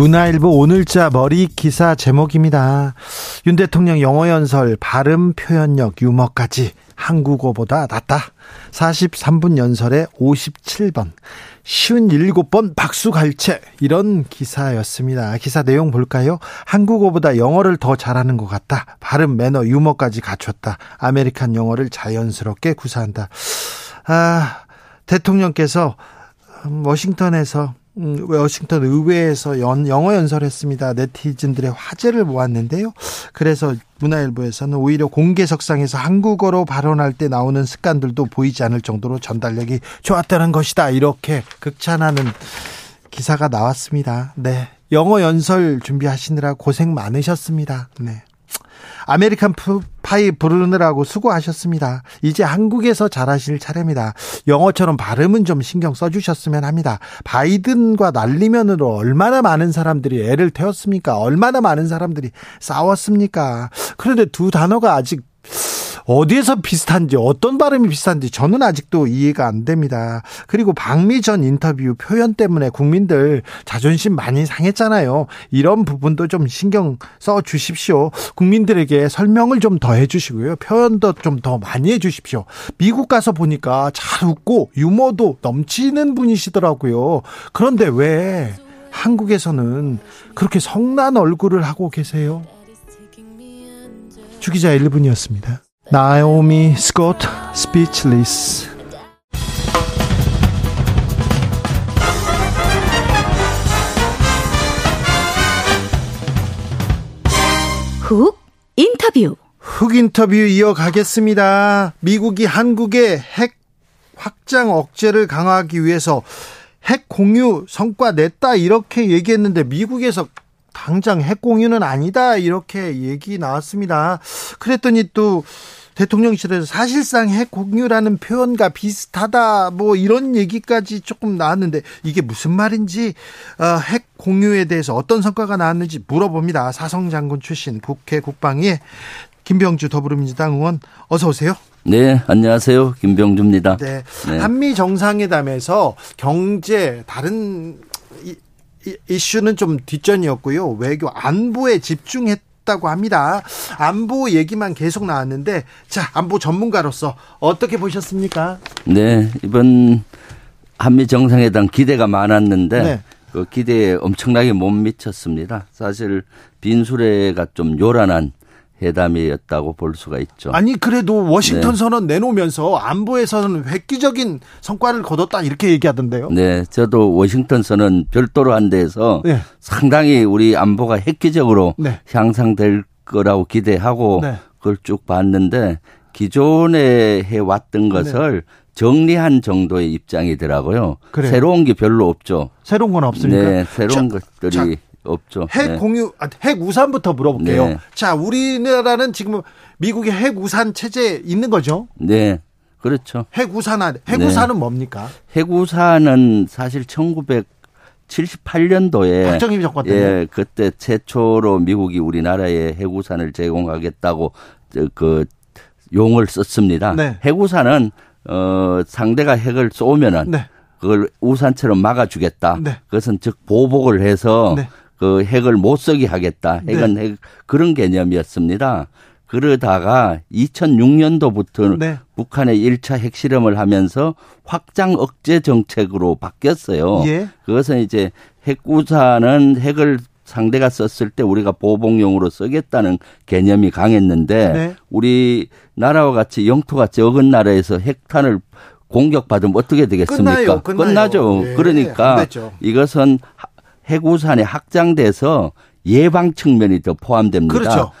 문화일보 오늘자 머리 기사 제목입니다. 윤 대통령 영어 연설, 발음 표현력, 유머까지 한국어보다 낫다. 43분 연설에 57번, 57번 박수 갈채. 이런 기사였습니다. 기사 내용 볼까요? 한국어보다 영어를 더 잘하는 것 같다. 발음, 매너, 유머까지 갖췄다. American 영어를 자연스럽게 구사한다. 아, 대통령께서 워싱턴에서 음, 워싱턴 의회에서 연, 영어 연설했습니다. 네티즌들의 화제를 모았는데요. 그래서 문화일보에서는 오히려 공개석상에서 한국어로 발언할 때 나오는 습관들도 보이지 않을 정도로 전달력이 좋았다는 것이다. 이렇게 극찬하는 기사가 나왔습니다. 네. 영어 연설 준비하시느라 고생 많으셨습니다. 네. American 파이 부르느라고 수고하셨습니다. 이제 한국에서 잘하실 차례입니다. 영어처럼 발음은 좀 신경 써주셨으면 합니다. 바이든과 난리면으로 얼마나 많은 사람들이 애를 태웠습니까? 얼마나 많은 사람들이 싸웠습니까? 그런데 두 단어가 아직 어디에서 비슷한지 어떤 발음이 비슷한지 저는 아직도 이해가 안 됩니다. 그리고 박미 전 인터뷰 표현 때문에 국민들 자존심 많이 상했잖아요. 이런 부분도 좀 신경 써 주십시오. 국민들에게 설명을 좀 더 해주시고요. 표현도 좀 더 많이 해주십시오. 미국 가서 보니까 잘 웃고 유머도 넘치는 분이시더라고요. 그런데 왜 한국에서는 그렇게 성난 얼굴을 하고 계세요? 주기자 1분이었습니다. 나오미 스콧 Speechless 훅 인터뷰 훅 인터뷰 이어가겠습니다. 미국이 한국의 핵 확장 억제를 강화하기 위해서 핵 공유 성과 냈다 이렇게 얘기했는데 미국에서 당장 핵 공유는 아니다 이렇게 얘기 나왔습니다. 그랬더니 또 대통령실에서 사실상 핵 공유라는 표현과 비슷하다 뭐 이런 얘기까지 조금 나왔는데 이게 무슨 말인지 어, 핵 공유에 대해서 어떤 성과가 나왔는지 물어봅니다. 사성 장군 출신 국회 국방위의 김병주 더불어민주당 의원 어서 오세요. 네, 안녕하세요. 김병주입니다. 네. 네. 한미 정상회담에서 경제 다른 이슈는 좀 뒷전이었고요. 외교 안보에 집중했 다고 합니다. 안보 얘기만 계속 나왔는데 자 안보 전문가로서 어떻게 보셨습니까? 네 이번 한미 정상회담 기대가 많았는데 네. 그 기대에 엄청나게 못 미쳤습니다. 사실 빈수레가 좀 요란한 회담이었다고 볼 수가 있죠. 아니 그래도 워싱턴 네. 선언 내놓으면서 안보에서는 획기적인 성과를 거뒀다 이렇게 얘기하던데요. 네, 저도 워싱턴 선언 별도로 한 데서 네. 상당히 우리 안보가 획기적으로 네. 향상될 거라고 기대하고 네. 그걸 쭉 봤는데 기존에 해왔던 네. 것을 정리한 정도의 입장이더라고요. 그래요. 새로운 게 별로 없죠. 새로운 건 없습니까? 네, 새로운 자, 것들이 자, 없죠. 핵 네. 공유, 아, 핵 우산부터 물어볼게요. 네. 자, 우리나라는 지금 미국의 핵 우산 체제 있는 거죠? 네. 그렇죠. 핵 우산, 핵 우산은 네. 뭡니까? 핵 우산은 사실 1978년도에 박정희 정권 때 예, 그때 최초로 미국이 우리나라에 핵 우산을 제공하겠다고 그 용을 썼습니다. 네. 핵 우산은 어 상대가 핵을 쏘면은 네. 그걸 우산처럼 막아주겠다. 네. 그것은 즉 보복을 해서 네. 그 핵을 못 쓰게 하겠다. 핵은 네. 핵 그런 개념이었습니다. 그러다가 2006년도부터 네. 북한의 1차 핵실험을 하면서 확장 억제 정책으로 바뀌었어요. 예. 그것은 이제 핵구사는 핵을 상대가 썼을 때 우리가 보복용으로 쓰겠다는 개념이 강했는데 네. 우리 나라와 같이 영토가 적은 나라에서 핵탄을 공격받으면 어떻게 되겠습니까? 끝나요, 끝나요. 끝나죠. 예, 그러니까 이것은 해구산에 확장돼서 예방 측면이 더 포함됩니다. 그렇죠.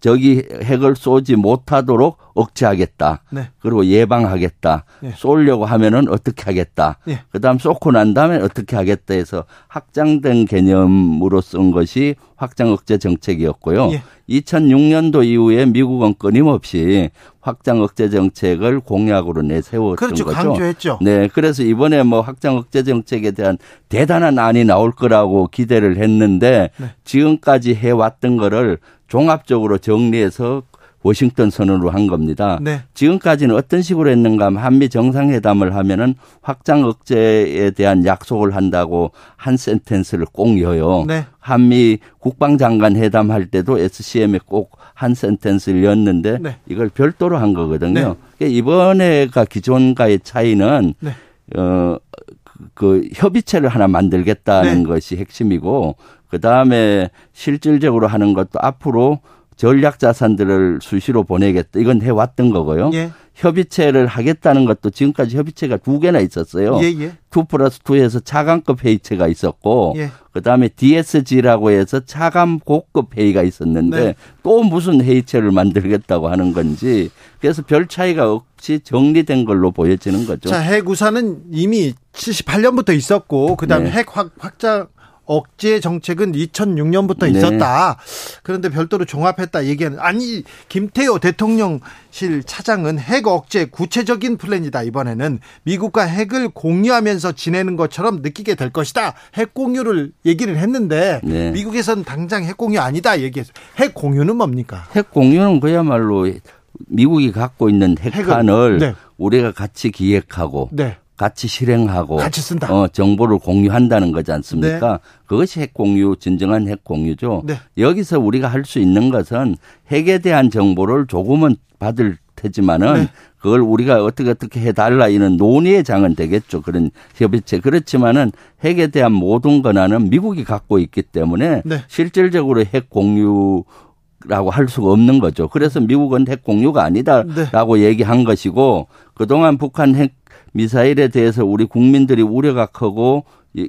저기 핵을 쏘지 못하도록 억제하겠다. 네. 그리고 예방하겠다. 네. 쏘려고 하면은 어떻게 하겠다. 네. 그다음 쏘고 난 다음에 어떻게 하겠다 해서 확장된 개념으로 쓴 것이 확장 억제 정책이었고요. 2006년도 이후에 미국은 끊임없이 확장 억제 정책을 공약으로 내세웠던 그렇죠. 거죠. 강조했죠. 네, 그래서 이번에 뭐 확장 억제 정책에 대한 대단한 안이 나올 거라고 기대를 했는데 네. 지금까지 해왔던 거를 종합적으로 정리해서 워싱턴 선언으로 한 겁니다. 네. 지금까지는 어떤 식으로 했는가 하면 한미 정상회담을 하면은 확장 억제에 대한 약속을 한다고 한 센텐스를 꼭 여요. 네. 한미 국방장관 회담할 때도 SCM에 꼭 한 센텐스를 였는데 네. 이걸 별도로 한 거거든요. 네. 그러니까 이번에가 기존과의 차이는 네. 어, 그, 그 협의체를 하나 만들겠다는 네. 것이 핵심이고 그 다음에 실질적으로 하는 것도 앞으로 전략 자산들을 수시로 보내겠다. 이건 해왔던 거고요. 예. 협의체를 하겠다는 것도 지금까지 협의체가 두 개나 있었어요. 예, 예. 2 플러스 2에서 차관급 회의체가 있었고, 예. 그 다음에 DSG라고 해서 차관 고급 회의가 있었는데, 네. 또 무슨 회의체를 만들겠다고 하는 건지, 그래서 별 차이가 없이 정리된 걸로 보여지는 거죠. 자, 핵우산은 이미 78년부터 있었고, 그 다음에 네. 핵 확, 확장, 억제 정책은 2006년부터 네. 있었다. 그런데 별도로 종합했다 얘기하는 아니 김태호 대통령실 차장은 핵 억제 구체적인 플랜이다. 이번에는 미국과 핵을 공유하면서 지내는 것처럼 느끼게 될 것이다. 핵 공유를 얘기를 했는데 네. 미국에서는 당장 핵 공유 아니다 얘기했어요. 핵 공유는 뭡니까? 핵 공유는 그야말로 미국이 갖고 있는 핵탄을 네. 우리가 같이 기획하고 네. 같이 실행하고 같이 쓴다. 어, 정보를 공유한다는 거지 않습니까? 네. 그것이 핵 공유 진정한 핵 공유죠. 네. 여기서 우리가 할 수 있는 것은 핵에 대한 정보를 조금은 받을 테지만은 네. 그걸 우리가 어떻게 어떻게 해달라 이런 논의의 장은 되겠죠. 그런 협의체. 그렇지만은 핵에 대한 모든 권한은 미국이 갖고 있기 때문에 네. 실질적으로 핵 공유 라고 할 수가 없는 거죠. 그래서 미국은 핵 공유가 아니다라고 네. 얘기한 것이고 그동안 북한 핵 미사일에 대해서 우리 국민들이 우려가 크고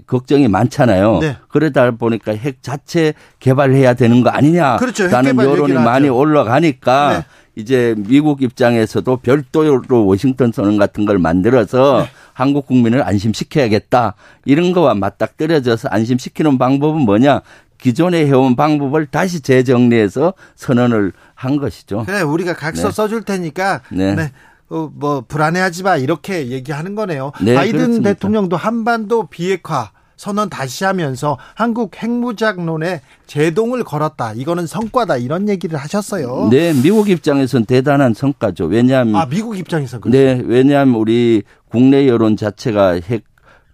걱정이 많잖아요. 네. 그러다 보니까 핵 자체 개발해야 되는 거 아니냐라는 그렇죠. 여론이 많이 올라가니까 네. 이제 미국 입장에서도 별도로 워싱턴 선언 같은 걸 만들어서 네. 한국 국민을 안심시켜야겠다. 이런 거와 맞닥뜨려져서 안심시키는 방법은 뭐냐? 기존에 해온 방법을 다시 재정리해서 선언을 한 것이죠. 그래, 우리가 각서 네. 써줄 테니까 네. 네. 어, 뭐 불안해하지 마 이렇게 얘기하는 거네요. 네, 바이든 그렇습니다. 대통령도 한반도 비핵화 선언 다시 하면서 한국 핵무장론에 제동을 걸었다. 이거는 성과다. 이런 얘기를 하셨어요. 네, 미국 입장에서는 대단한 성과죠. 왜냐하면 아 미국 입장에서 그렇죠. 네, 왜냐하면 우리 국내 여론 자체가 핵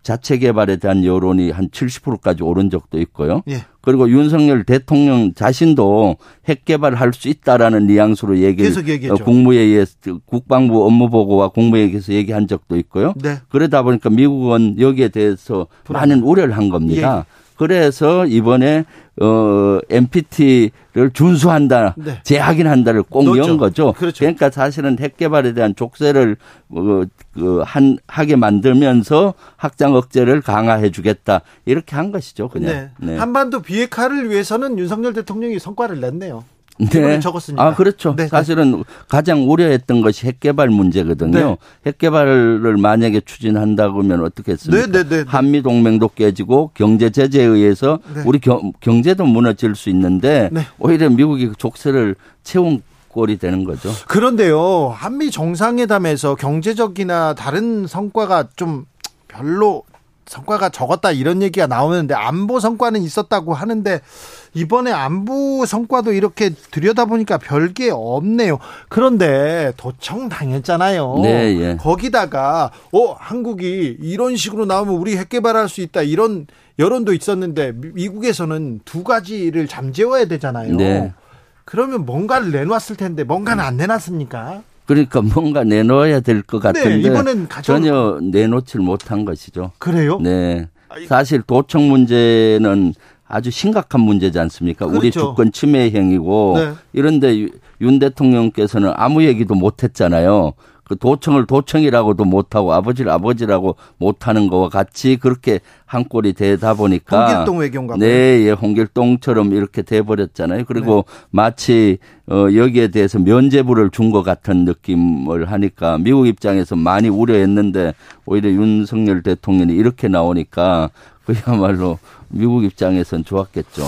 자체 개발에 대한 여론이 한 70%까지 오른 적도 있고요. 예. 그리고 윤석열 대통령 자신도 핵 개발할 수 있다라는 뉘앙스로 얘기를 어, 국무회의에 국방부 업무 보고와 국무회의에서 얘기한 적도 있고요. 네. 그러다 보니까 미국은 여기에 대해서. 많은 우려를 한 겁니다. 예. 그래서 이번에 어 NPT를 준수한다, 네. 재확인한다를 꼭 넣은 거죠. 그렇죠. 그러니까 사실은 핵 개발에 대한 족쇄를 어, 그한 하게 만들면서 확장 억제를 강화해 주겠다 이렇게 한 것이죠. 그냥. 네. 네. 한반도 비핵화를 위해서는 윤석열 대통령이 성과를 냈네요. 네. 적었습니다. 아, 그렇죠. 네. 사실은 가장 우려했던 것이 핵 개발 문제거든요. 네. 핵 개발을 만약에 추진한다 그러면 어떻게 했습니까? 네, 네, 네, 네. 한미 동맹도 깨지고 경제 제재에 의해서 네. 우리 경, 경제도 무너질 수 있는데 오히려 미국이 그 족쇄를 채운 꼴이 되는 거죠. 그런데요. 한미 정상회담에서 경제적이나 다른 성과가 좀 별로 성과가 적었다 이런 얘기가 나오는데 안보 성과는 있었다고 하는데 이번에 안보 성과도 이렇게 들여다보니까 별게 없네요. 그런데 도청 당했잖아요. 네, 예. 거기다가 어 한국이 이런 식으로 나오면 우리 핵 개발할 수 있다 이런 여론도 있었는데 미국에서는 두 가지를 잠재워야 되잖아요. 네. 그러면 뭔가를 내놓았을 텐데 뭔가는 안 내놨습니까? 그러니까 뭔가 내놓아야 될 것 같은데 네, 이번엔 가져올... 전혀 내놓질 못한 것이죠. 그래요? 네. 사실 도청 문제는 아주 심각한 문제지 않습니까? 그렇죠. 우리 주권 침해 행위고 네. 이런데 윤 대통령께서는 아무 얘기도 못 했잖아요. 그 도청을 도청이라고도 못하고 아버지를 아버지라고 못하는 거와 같이 그렇게 한 꼴이 되다 보니까 홍길동 외교인가 네, 예, 홍길동처럼 이렇게 돼 버렸잖아요. 그리고 네. 마치 어 여기에 대해서 면죄부를 준 것 같은 느낌을 하니까 미국 입장에서 많이 우려했는데 오히려 윤석열 대통령이 이렇게 나오니까 그야말로 미국 입장에선 좋았겠죠.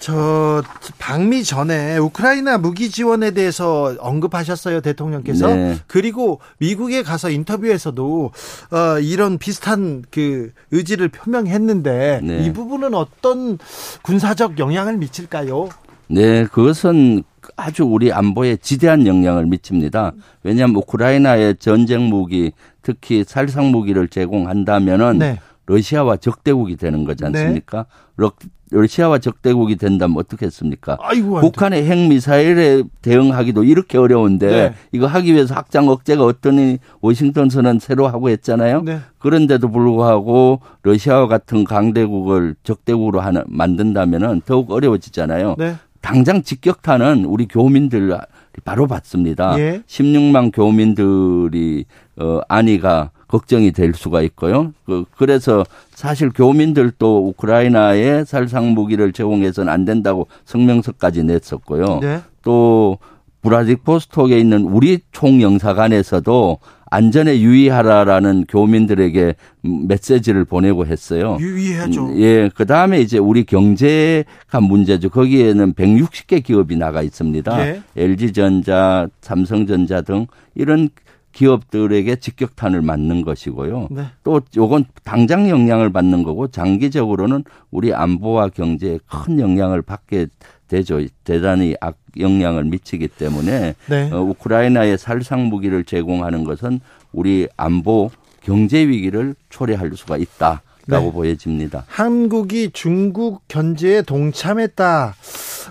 저 방미 전에 우크라이나 무기 지원에 대해서 언급하셨어요 대통령께서 네. 그리고 미국에 가서 인터뷰에서도 어, 이런 비슷한 그 의지를 표명했는데 네. 이 부분은 어떤 군사적 영향을 미칠까요? 네, 그것은 아주 우리 안보에 지대한 영향을 미칩니다. 왜냐하면 우크라이나의 전쟁 무기, 특히 살상 무기를 제공한다면은 네. 러시아와 적대국이 되는 거지 않습니까? 네. 러시아와 적대국이 된다면 어떻겠습니까? 아이고, 북한의 핵 미사일에 대응하기도 이렇게 어려운데 네. 이거 하기 위해서 확장 억제가 어떠니 워싱턴 선언 새로 하고 했잖아요. 네. 그런데도 불구하고 러시아와 같은 강대국을 적대국으로 하는 만든다면은 더욱 어려워지잖아요. 네. 당장 직격탄은 우리 교민들 바로 받습니다. 예. 16만 교민들이 어 안위가 걱정이 될 수가 있고요. 그 그래서 사실 교민들도 우크라이나에 살상 무기를 제공해서는 안 된다고 성명서까지 냈었고요. 네. 또 브라디포스톡에 있는 우리 총영사관에서도 안전에 유의하라라는 교민들에게 메시지를 보내고 했어요. 유의하죠. 음, 예. 그 다음에 이제 우리 경제가 문제죠. 거기에는 160개 기업이 나가 있습니다. 예. LG전자, 삼성전자 등 이런 기업들에게 직격탄을 맞는 것이고요. 네. 또 요건 당장 영향을 받는 거고 장기적으로는 우리 안보와 경제에 큰 영향을 받게 되죠. 대단히 악 영향을 미치기 때문에 네. 어, 우크라이나에 살상 무기를 제공하는 것은 우리 안보 경제 위기를 초래할 수가 있다. 라고 네. 보여집니다. 한국이 중국 견제에 동참했다.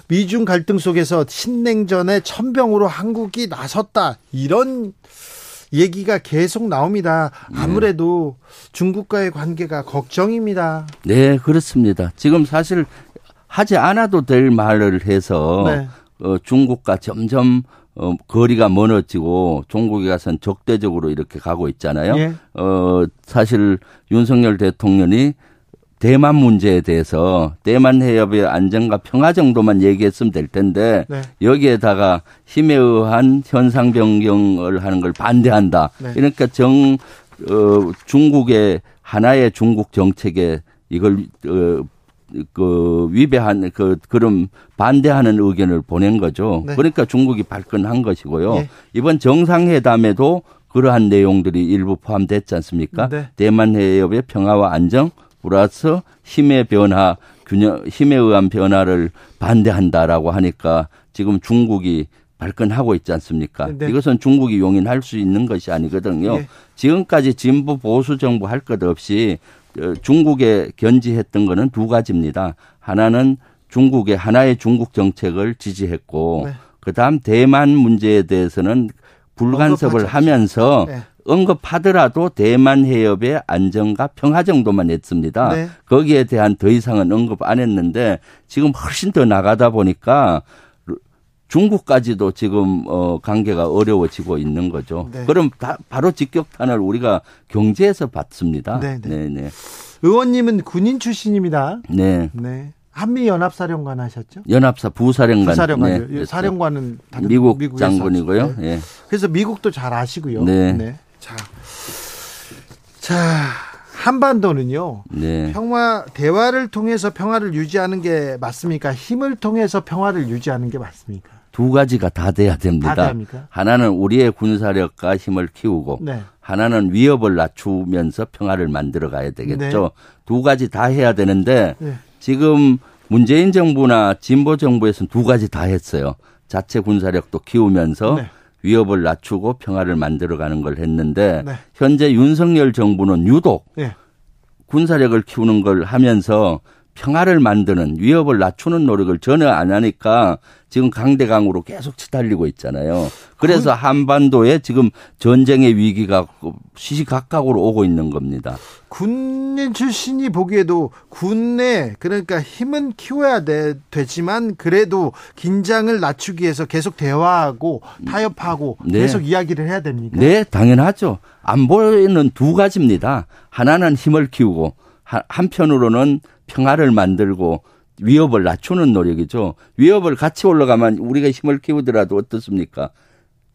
미중 갈등 속에서 신냉전에 천병으로 한국이 나섰다. 이런 얘기가 계속 나옵니다. 네. 아무래도 네. 중국과의 관계가 걱정입니다. 네, 그렇습니다. 지금 사실 하지 않아도 될 말을 해서 네. 어, 중국과 점점 어, 거리가 멀어지고 중국에 가선 적대적으로 이렇게 가고 있잖아요. 예. 어, 사실 윤석열 대통령이 대만 문제에 대해서 대만 해협의 안전과 평화 정도만 얘기했으면 될 텐데 네. 여기에다가 힘에 의한 현상 변경을 하는 걸 반대한다. 네. 그러니까 정 어, 중국의 하나의 중국 정책에 이걸 어, 그 위배한 그 그런 반대하는 의견을 보낸 거죠. 네. 그러니까 중국이 발끈한 것이고요. 예. 이번 정상회담에도 그러한 내용들이 일부 포함됐지 않습니까? 네. 대만 해협의 평화와 안정 플러스 힘의 변화, 균형, 힘에 의한 변화를 반대한다라고 하니까 지금 중국이 발끈하고 있지 않습니까? 네. 이것은 중국이 용인할 수 있는 것이 아니거든요. 네. 지금까지 진보 보수 정부 할 것 없이 어, 중국에 견지했던 거는 두 가지입니다. 하나는 중국의 하나의 중국 정책을 지지했고 네. 그다음 대만 문제에 대해서는 불간섭을 하면서 네. 언급하더라도 대만 해협의 안정과 평화 정도만 했습니다. 네. 거기에 대한 더 이상은 언급 안 했는데 지금 훨씬 더 나가다 보니까 중국까지도 지금 어 관계가 어려워지고 있는 거죠. 네. 그럼 다 바로 직격탄을 우리가 경제에서 받습니다. 네, 네. 네, 의원님은 군인 출신입니다. 네. 네. 한미 연합사령관 하셨죠? 연합사 부사령관. 부사령관. 네, 사령관은 미국 장군이고요. 네. 예. 그래서 미국도 잘 아시고요. 네. 네. 자, 자 한반도는요. 네. 평화 대화를 통해서 평화를 유지하는 게 맞습니까? 힘을 통해서 평화를 유지하는 게 맞습니까? 두 가지가 다 돼야 됩니다. 다 하나는 우리의 군사력과 힘을 키우고 네. 하나는 위협을 낮추면서 평화를 만들어 가야 되겠죠. 네. 두 가지 다 해야 되는데 네. 지금 문재인 정부나 진보 정부에서는 두 가지 다 했어요. 자체 군사력도 키우면서 네. 위협을 낮추고 평화를 만들어가는 걸 했는데 네. 현재 윤석열 정부는 유독 네. 군사력을 키우는 걸 하면서 평화를 만드는 위협을 낮추는 노력을 전혀 안 하니까 지금 강대강으로 계속 치달리고 있잖아요. 그래서 한반도에 지금 전쟁의 위기가 시시각각으로 오고 있는 겁니다. 군인 출신이 보기에도 군내 그러니까 힘은 키워야 돼, 되지만 그래도 긴장을 낮추기 위해서 계속 대화하고 타협하고 네. 계속 이야기를 해야 됩니까? 네, 당연하죠. 안보에는 두 가지입니다. 하나는 힘을 키우고 한편으로는 평화를 만들고 위협을 낮추는 노력이죠. 위협을 같이 올라가면 우리가 힘을 키우더라도 어떻습니까?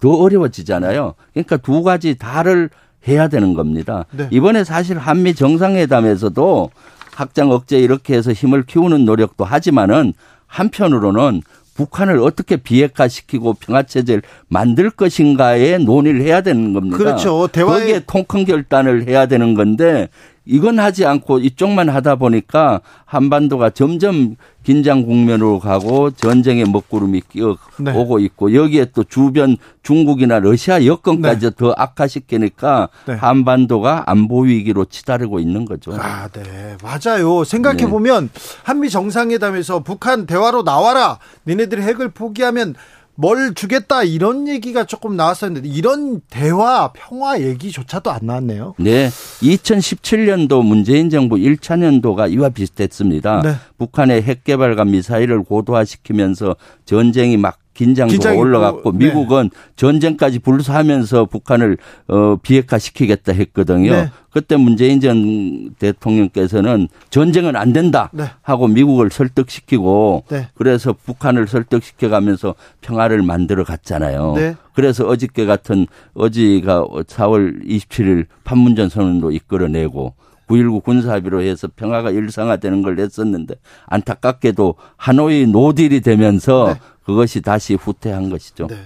더 어려워지잖아요. 그러니까 두 가지 다를 해야 되는 겁니다. 네. 이번에 사실 한미 정상회담에서도 확장 억제 이렇게 해서 힘을 키우는 노력도 하지만은 한편으로는 북한을 어떻게 비핵화시키고 평화체제를 만들 것인가에 논의를 해야 되는 겁니다. 그렇죠. 대화에 통큰 결단을 해야 되는 건데 이건 하지 않고 이쪽만 하다 보니까 한반도가 점점 긴장 국면으로 가고 전쟁의 먹구름이 끼어 네. 오고 있고 여기에 또 주변 중국이나 러시아 여건까지 네. 더 악화시키니까 네. 한반도가 안보 위기로 치달르고 있는 거죠. 아, 네. 맞아요. 생각해 보면 네. 한미 정상회담에서 북한 대화로 나와라. 니네들이 핵을 포기하면 뭘 주겠다 이런 얘기가 조금 나왔었는데 이런 대화 평화 얘기조차도 안 나왔네요. 네. 2017년도 문재인 정부 1차 년도가 이와 비슷했습니다. 네. 북한의 핵 개발과 미사일을 고도화시키면서 전쟁이 막 긴장도가 올라갔고 네. 미국은 네. 전쟁까지 불사하면서 북한을 어 비핵화시키겠다 했거든요. 네. 그때 문재인 전 대통령께서는 전쟁은 안 된다 네. 하고 미국을 설득시키고 네. 그래서 북한을 설득시켜 가면서 평화를 만들어 갔잖아요. 네. 그래서 어저께 같은 어제가 4월 27일 판문점 선언도 이끌어내고 9.19 군사합의로 해서 평화가 일상화되는 걸 냈었는데 안타깝게도 하노이 노딜이 되면서 네. 그것이 다시 후퇴한 것이죠. 네.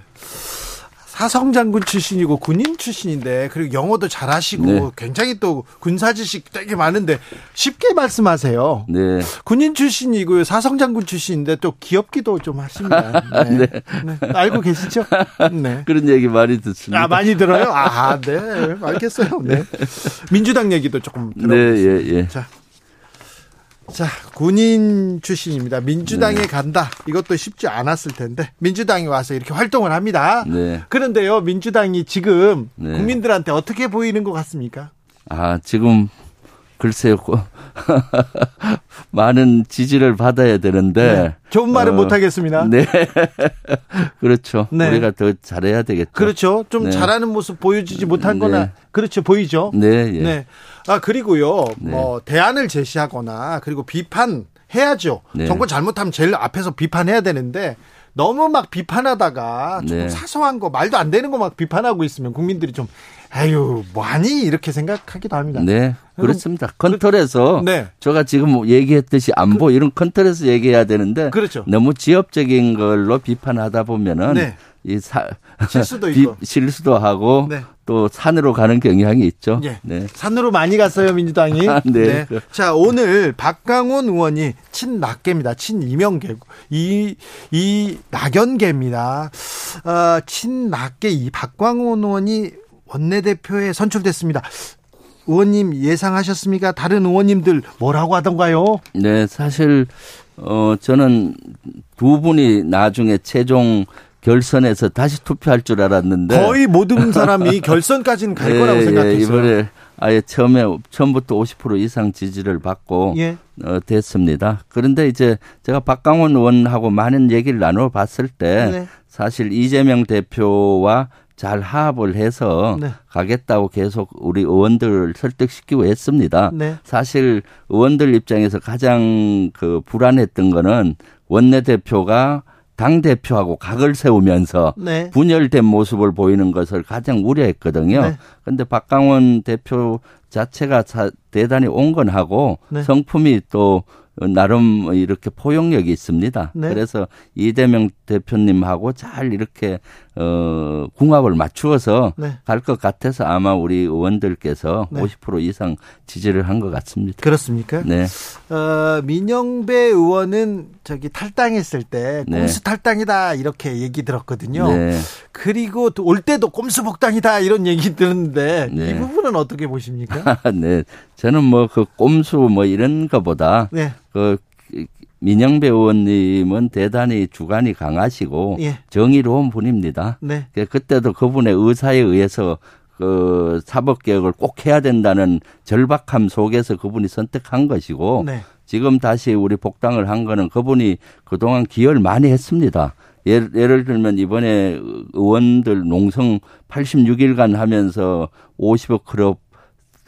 사성 장군 출신이고 군인 출신인데 그리고 영어도 잘하시고 네. 굉장히 또 군사 지식 되게 많은데 쉽게 말씀하세요. 네. 군인 출신이고요. 사성 장군 출신인데 또 귀엽기도 좀 하십니다. 네. 네. 네. 알고 계시죠? 네. 그런 얘기 많이 듣습니다. 아 많이 들어요? 아 네. 알겠어요. 네. 민주당 얘기도 조금 들어보겠습니다. 네, 예, 예. 자, 자, 군인 출신입니다. 민주당에 네. 간다. 이것도 쉽지 않았을 텐데 민주당이 와서 이렇게 활동을 합니다. 네. 그런데요, 민주당이 지금 네. 국민들한테 어떻게 보이는 것 같습니까? 아, 지금 글쎄요. 많은 지지를 받아야 되는데 네. 좋은 말은 어, 못 하겠습니다. 네. 그렇죠. 네. 우리가 더 잘해야 되겠죠. 그렇죠. 좀 네. 잘하는 모습 보여주지 못한 거나 네. 그렇죠. 보이죠. 네. 예. 네. 아, 그리고요. 네. 뭐 대안을 제시하거나 그리고 비판 해야죠. 네. 정권 잘못하면 제일 앞에서 비판해야 되는데 너무 막 비판하다가 좀 네. 사소한 거 말도 안 되는 거 막 비판하고 있으면 국민들이 좀 아유 뭐하니 이렇게 생각하기도 합니다. 네 그렇습니다. 컨트롤에서 네. 제가 지금 얘기했듯이 안보 그, 이런 컨트롤에서 얘기해야 되는데 그렇죠. 너무 지엽적인 걸로 비판하다 보면은 네. 이 사, 실수도 비, 실수도 하고 네. 또 산으로 가는 경향이 있죠. 네. 네. 산으로 많이 갔어요 민주당이. 아, 네. 네. 자 오늘 박강원 의원이 친낙계입니다. 친이명계 이 이 낙연계입니다. 어, 친낙계 이 박광원 의원이 원내대표에 선출됐습니다. 의원님 예상하셨습니까? 다른 의원님들 뭐라고 하던가요? 네, 사실 어 저는 두 분이 나중에 최종 결선에서 다시 투표할 줄 알았는데 거의 모든 사람이 결선까지는 갈 예, 거라고 예, 생각했어요. 이번에 아예 처음에 처음부터 50% 이상 지지를 받고 예. 어, 됐습니다. 그런데 이제 제가 박강원 의원하고 많은 얘기를 나눠봤을 때 네. 사실 이재명 대표와 잘 합을 해서 네. 가겠다고 계속 우리 의원들을 설득시키고 했습니다. 네. 사실 의원들 입장에서 가장 그 불안했던 거는 원내대표가 당 대표하고 각을 세우면서 네. 분열된 모습을 보이는 것을 가장 우려했거든요. 네. 그런데 박강원 대표 자체가 대단히 온건하고 네. 성품이 또 나름 이렇게 포용력이 있습니다. 네. 그래서 이대명 대표님하고 잘 이렇게 어, 궁합을 맞추어서 네. 갈것 같아서 아마 우리 의원들께서 네. 50% 이상 지지를 한 것 같습니다. 그렇습니까? 네. 어, 민영배 의원은 저기 탈당했을 때 네. 꼼수 탈당이다 이렇게 얘기 들었거든요. 네. 그리고 올 때도 꼼수 복당이다 이런 얘기 들었는데 네. 이 부분은 어떻게 보십니까? 네. 저는 뭐 그 꼼수 뭐 이런 거보다 네. 그 민영배 의원님은 대단히 주관이 강하시고 예. 정의로운 분입니다. 네. 그 그때도 그분의 의사에 의해서 그 사법 개혁을 꼭 해야 된다는 절박함 속에서 그분이 선택한 것이고 네. 지금 다시 우리 복당을 한 거는 그분이 그동안 기여를 많이 했습니다. 예를, 예를 들면 이번에 의원들 농성 86일간 하면서 50억 클럽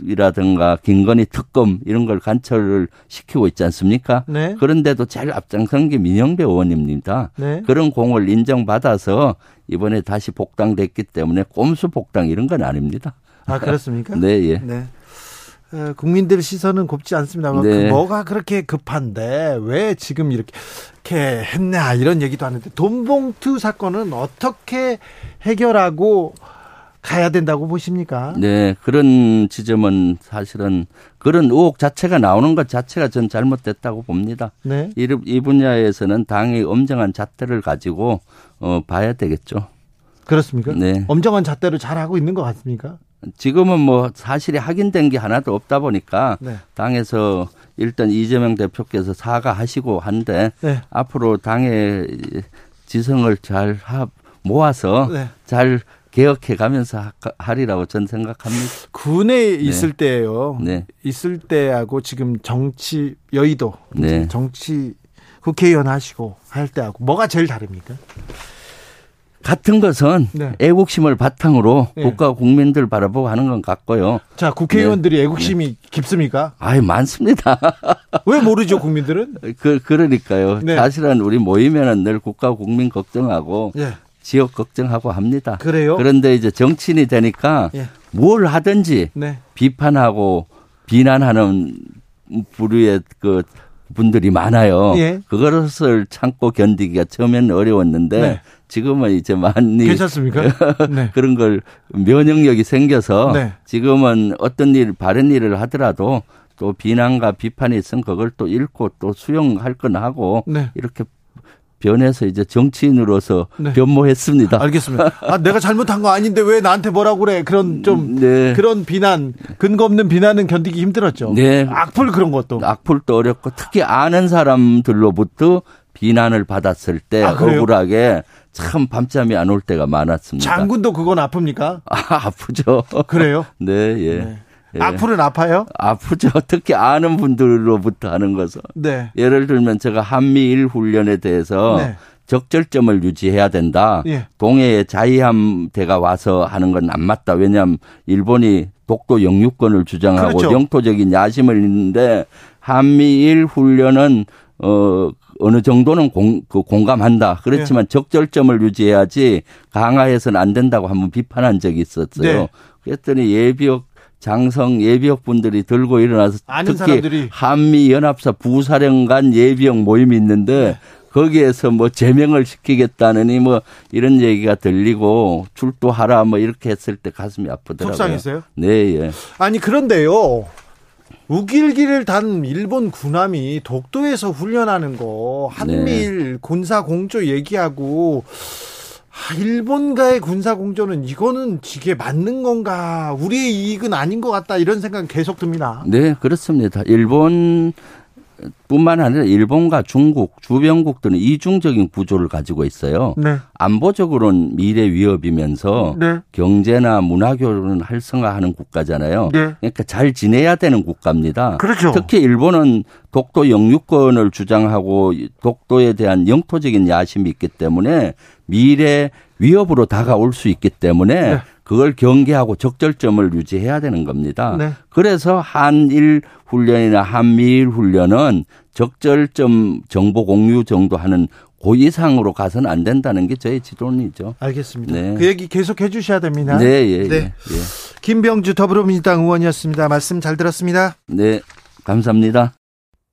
이라든가 김건희 특검 이런 걸 관철을 시키고 있지 않습니까? 네. 그런데도 제일 앞장선 게 민영배 의원입니다. 네. 그런 공을 인정받아서 이번에 다시 복당됐기 때문에 꼼수 복당 이런 건 아닙니다. 아 그렇습니까? 네, 예. 네. 국민들 시선은 곱지 않습니다. 네. 그 뭐가 그렇게 급한데 왜 지금 이렇게, 이렇게 했냐 이런 얘기도 하는데 돈봉투 사건은 어떻게 해결하고 가야 된다고 보십니까? 네, 그런 지점은 사실은 그런 의혹 자체가 나오는 것 자체가 전 잘못됐다고 봅니다. 네. 이, 이 분야에서는 당의 엄정한 잣대를 가지고 어, 봐야 되겠죠. 그렇습니까? 네. 엄정한 잣대를 잘 하고 있는 것 같습니까? 지금은 뭐 사실이 확인된 게 하나도 없다 보니까 네. 당에서 일단 이재명 대표께서 사과하시고 한데 네. 앞으로 당의 지성을 잘 모아서 네. 잘 개혁해 가면서 하리라고 전 생각합니다. 군에 네. 있을 때예요. 네. 있을 때하고 지금 정치 여의도 네. 정치 국회의원 하시고 할 때하고 뭐가 제일 다릅니까? 같은 것은 네. 애국심을 바탕으로 네. 국가 국민들 바라보고 하는 건 같고요. 자, 국회의원들이 네. 애국심이 네. 깊습니까? 아유, 많습니다. 왜 모르죠, 국민들은? 그, 그러니까요. 네. 사실은 우리 모이면은 늘 국가 국민 걱정하고 예. 지역 걱정하고 합니다. 그래요? 그런데 이제 정치인이 되니까 예. 뭘 하든지 네. 비판하고 비난하는 부류의 그 분들이 많아요. 예. 그것을 참고 견디기가 처음에는 어려웠는데 네. 지금은 이제 많이 괜찮습니까? 네. 그런 걸 면역력이 생겨서 네. 지금은 어떤 일 바른 일을 하더라도 또 비난과 비판이 있으면 그걸 또 읽고 또 수용할 건 하고 네. 이렇게 변해서 이제 정치인으로서 네. 변모했습니다. 알겠습니다. 아, 내가 잘못한 거 아닌데 왜 나한테 뭐라고 그래? 그런 좀 네. 그런 비난, 근거 없는 비난은 견디기 힘들었죠. 네. 악플 그런 것도. 악플도 어렵고 특히 아는 사람들로부터 비난을 받았을 때 아, 억울하게 참 밤잠이 안 올 때가 많았습니다. 장군도 그건 아픕니까? 아, 아프죠. 그래요? 네, 예. 네. 예. 악플은 아파요? 아프죠. 특히 아는 분들로부터 하는 것은. 네. 예를 들면 제가 한미일 훈련에 대해서 네. 적절점을 유지해야 된다. 예. 동해에 자위함대가 와서 하는 건 안 맞다. 왜냐하면 일본이 독도 영유권을 주장하고 그렇죠. 영토적인 야심을 있는데 한미일 훈련은 어 어느 정도는 공, 그 공감한다. 그렇지만 예. 적절점을 유지해야지 강화해서는 안 된다고 한번 비판한 적이 있었어요. 네. 그랬더니 예비역 장성 예비역 분들이 들고 일어나서 특히 사람들이. 한미 연합사 부사령관 예비역 모임이 있는데 네. 거기에서 뭐 제명을 시키겠다느니 뭐 이런 얘기가 들리고 출두하라 뭐 이렇게 했을 때 가슴이 아프더라고요. 속상했어요? 네, 예. 아니 그런데요. 우길기를 단 일본 군함이 독도에서 훈련하는 거 한미일 네. 군사 공조 얘기하고 아, 일본과의 군사 공조는 이거는 이게 맞는 건가? 우리의 이익은 아닌 것 같다 이런 생각 계속 듭니다. 네, 그렇습니다. 일본 뿐만 아니라 일본과 중국, 주변국들은 이중적인 구조를 가지고 있어요. 네. 안보적으로는 미래 위협이면서 네. 경제나 문화 교류는 활성화하는 국가잖아요. 네. 그러니까 잘 지내야 되는 국가입니다. 그렇죠. 특히 일본은 독도 영유권을 주장하고 독도에 대한 영토적인 야심이 있기 때문에 미래 위협으로 다가올 수 있기 때문에 네. 그걸 경계하고 적절점을 유지해야 되는 겁니다. 네. 그래서 한일 훈련이나 한미일 훈련은 적절점 정보 공유 정도 하는 고 이상으로 가서는 안 된다는 게 저의 지론이죠. 알겠습니다. 네. 그 얘기 계속 해 주셔야 됩니다. 네, 예, 네. 예, 예. 김병주 더불어민주당 의원이었습니다. 말씀 잘 들었습니다. 네, 감사합니다.